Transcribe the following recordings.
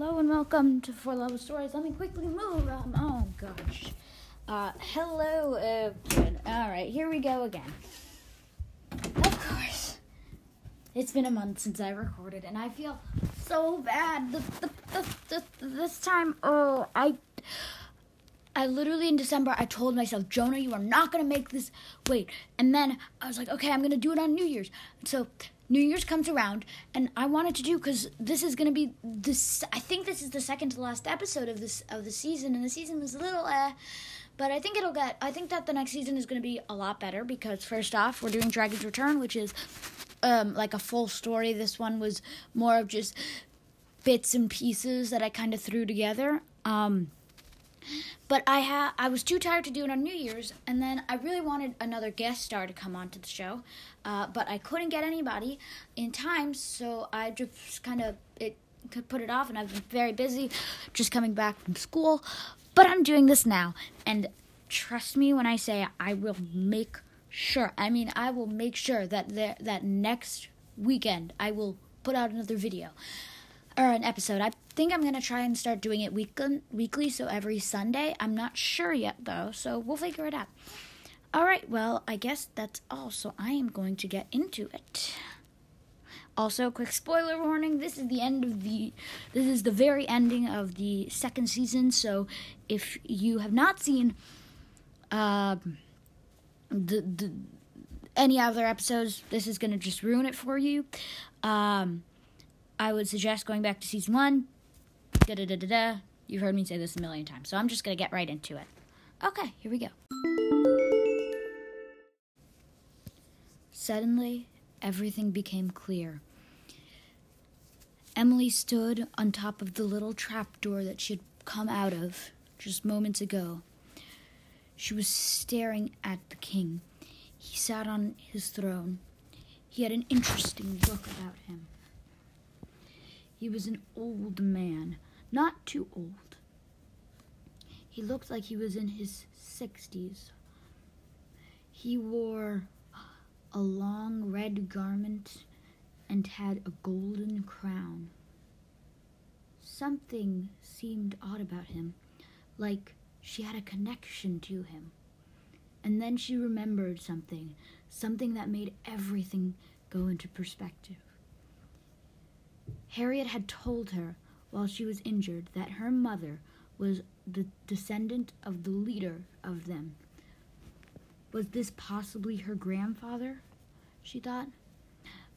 hello and welcome to Four Level Stories. Let me quickly move. Um, oh gosh. Uh, hello, everyone. All right, here we go again. Of course, it's been a month since I recorded, and I feel so bad. The, the, the, this time, oh, I, I literally in December I told myself, Jonah, you are not gonna make this wait. And then I was like, okay, I'm gonna do it on New Year's. So New Year's comes around, and I wanted to do because this is gonna be this. I think this is the second to last episode of this of the season, and the season was a little eh. But I think it'll get. I think that the next season is to be a lot better because first off, we're doing Dragon's Return, which is um, like a full story. This one was more of just bits and pieces that I kind of threw together. Um, but I ha- I was too tired to do it on New Year's, and then I really wanted another guest star to come onto the show, uh, but I couldn't get anybody in time, so I just kind of it could put it off, and I've been very busy, just coming back from school. But I'm doing this now, and trust me when I say I will make sure. I mean, I will make sure that there that next weekend I will put out another video or an episode. I think I'm gonna try and start doing it weekly, weekly, so every Sunday. I'm not sure yet though, so we'll figure it out. All right, well, I guess that's all. So I am going to get into it. Also, quick spoiler warning: this is the end of the, this is the very ending of the second season. So if you have not seen, um, the the any other episodes, this is gonna just ruin it for you. Um, I would suggest going back to season one. Da da da da da. You've heard me say this a million times, so I'm just gonna get right into it. Okay, here we go. Suddenly, everything became clear. Emily stood on top of the little trapdoor that she had come out of just moments ago. She was staring at the king. He sat on his throne. He had an interesting look about him. He was an old man, not too old. He looked like he was in his 60s. He wore a long red garment and had a golden crown. Something seemed odd about him, like she had a connection to him. And then she remembered something, something that made everything go into perspective. Harriet had told her while she was injured that her mother was the descendant of the leader of them. Was this possibly her grandfather? She thought.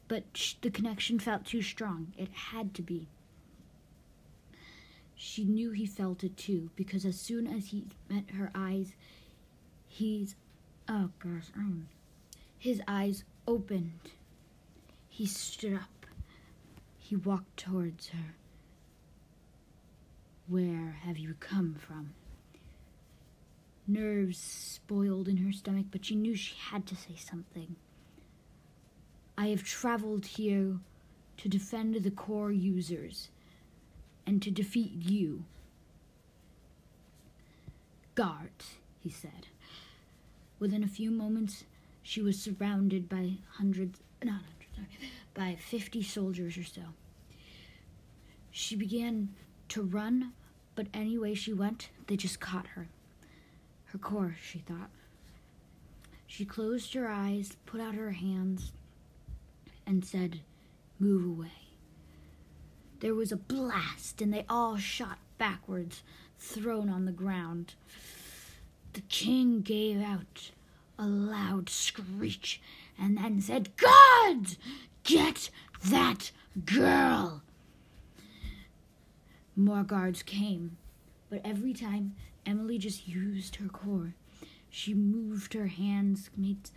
But sh- the connection felt too strong. It had to be. She knew he felt it too, because as soon as he met her eyes, he's. Oh gosh, I'm. His eyes opened. He stood up. He walked towards her. Where have you come from? Nerves spoiled in her stomach, but she knew she had to say something. I have traveled here to defend the core users and to defeat you. Guards, he said. Within a few moments, she was surrounded by hundreds, not hundreds, sorry, by 50 soldiers or so. She began to run, but anyway she went, they just caught her. Her core, she thought. She closed her eyes, put out her hands, and said, Move away. There was a blast, and they all shot backwards, thrown on the ground. The king gave out a loud screech and then said, God, get that girl. More guards came, but every time Emily just used her core. She moved her hands, made,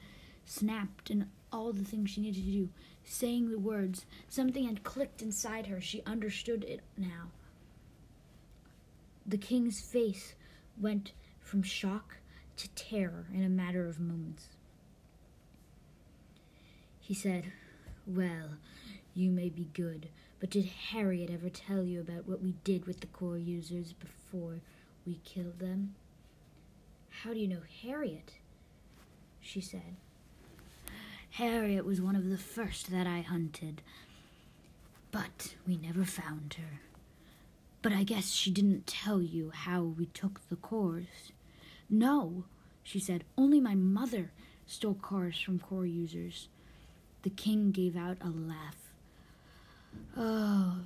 snapped, and all the things she needed to do, saying the words. Something had clicked inside her. She understood it now. The king's face went from shock to terror in a matter of moments. He said, Well, you may be good, but did Harriet ever tell you about what we did with the core users before we killed them? How do you know Harriet? She said. Harriet was one of the first that I hunted, but we never found her. But I guess she didn't tell you how we took the cores. No, she said, only my mother stole cores from core users. The king gave out a laugh. Oh,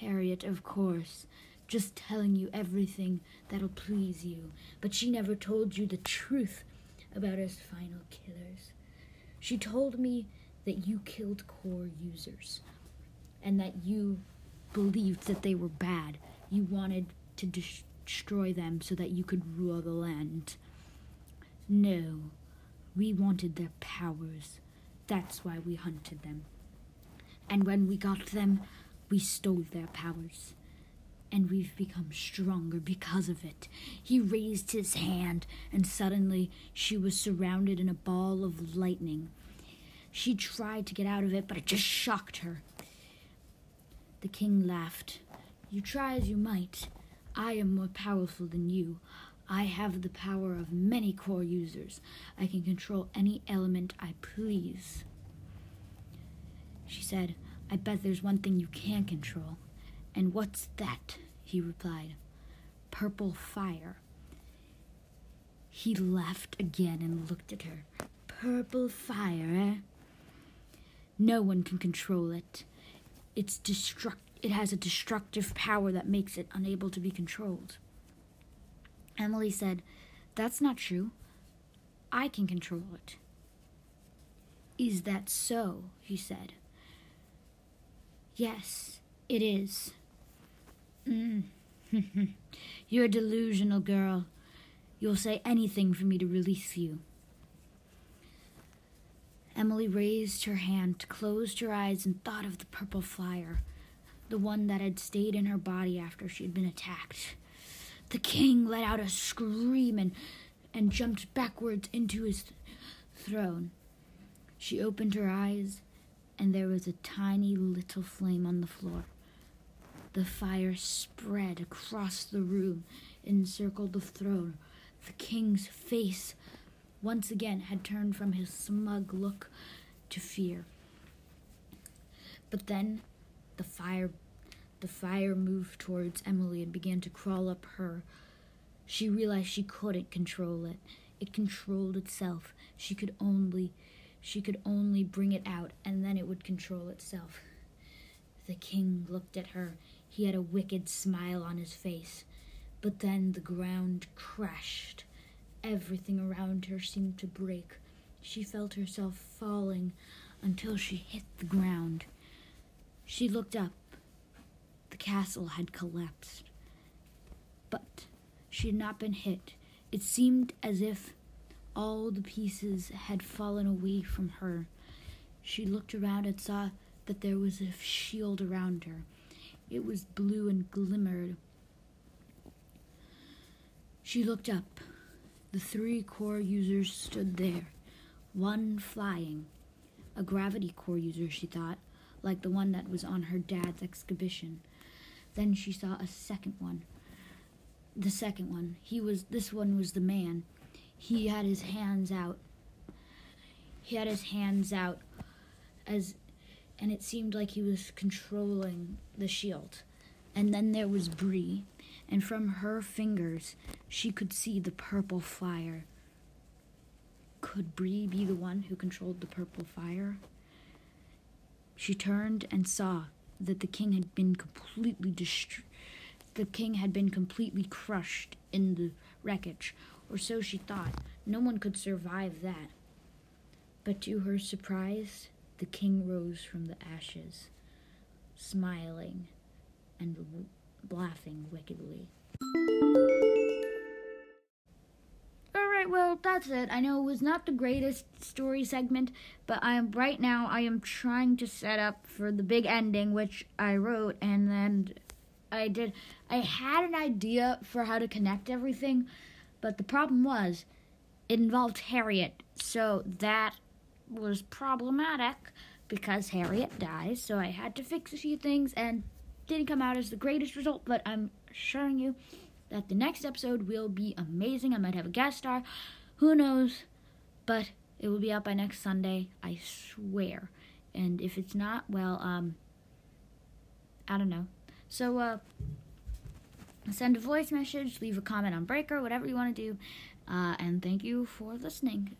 Harriet, of course. Just telling you everything that'll please you. But she never told you the truth about us final killers. She told me that you killed core users and that you believed that they were bad. You wanted to destroy them so that you could rule the land. No, we wanted their powers. That's why we hunted them. And when we got them, we stole their powers. And we've become stronger because of it. He raised his hand, and suddenly she was surrounded in a ball of lightning. She tried to get out of it, but it just shocked her. The king laughed. You try as you might. I am more powerful than you. I have the power of many core users. I can control any element I please. She said, I bet there's one thing you can control. And what's that? He replied, Purple fire. He laughed again and looked at her. Purple fire, eh? No one can control it. It's destruct it has a destructive power that makes it unable to be controlled. Emily said, That's not true. I can control it. Is that so? he said. Yes, it is. Mm. You're a delusional girl. You'll say anything for me to release you. Emily raised her hand, closed her eyes, and thought of the purple flyer, the one that had stayed in her body after she had been attacked. The king let out a scream and, and jumped backwards into his th- throne. She opened her eyes, and there was a tiny little flame on the floor. The fire spread across the room, encircled the throne. The king's face once again had turned from his smug look to fear. But then the fire the fire moved towards Emily and began to crawl up her. She realized she couldn't control it. It controlled itself. She could only she could only bring it out and then it would control itself. The king looked at her. He had a wicked smile on his face. But then the ground crashed. Everything around her seemed to break. She felt herself falling until she hit the ground. She looked up the castle had collapsed. But she had not been hit. It seemed as if all the pieces had fallen away from her. She looked around and saw that there was a shield around her. It was blue and glimmered. She looked up. The three core users stood there, one flying. A gravity core user, she thought, like the one that was on her dad's exhibition. Then she saw a second one. The second one. He was this one was the man. He had his hands out. He had his hands out as and it seemed like he was controlling the shield. And then there was Bree, and from her fingers she could see the purple fire. Could Bree be the one who controlled the purple fire? She turned and saw that the king had been completely destroyed. The king had been completely crushed in the wreckage, or so she thought. No one could survive that. But to her surprise, the king rose from the ashes, smiling and w- laughing wickedly. Alright, well, that's it. I know it was not the greatest story segment, but I am right now I am trying to set up for the big ending which I wrote and then I did I had an idea for how to connect everything, but the problem was it involved Harriet. So that was problematic because Harriet dies, so I had to fix a few things and didn't come out as the greatest result, but I'm assuring you that the next episode will be amazing. I might have a guest star. Who knows? But it will be out by next Sunday, I swear. And if it's not, well, um, I don't know. So, uh, send a voice message, leave a comment on Breaker, whatever you want to do. Uh, and thank you for listening.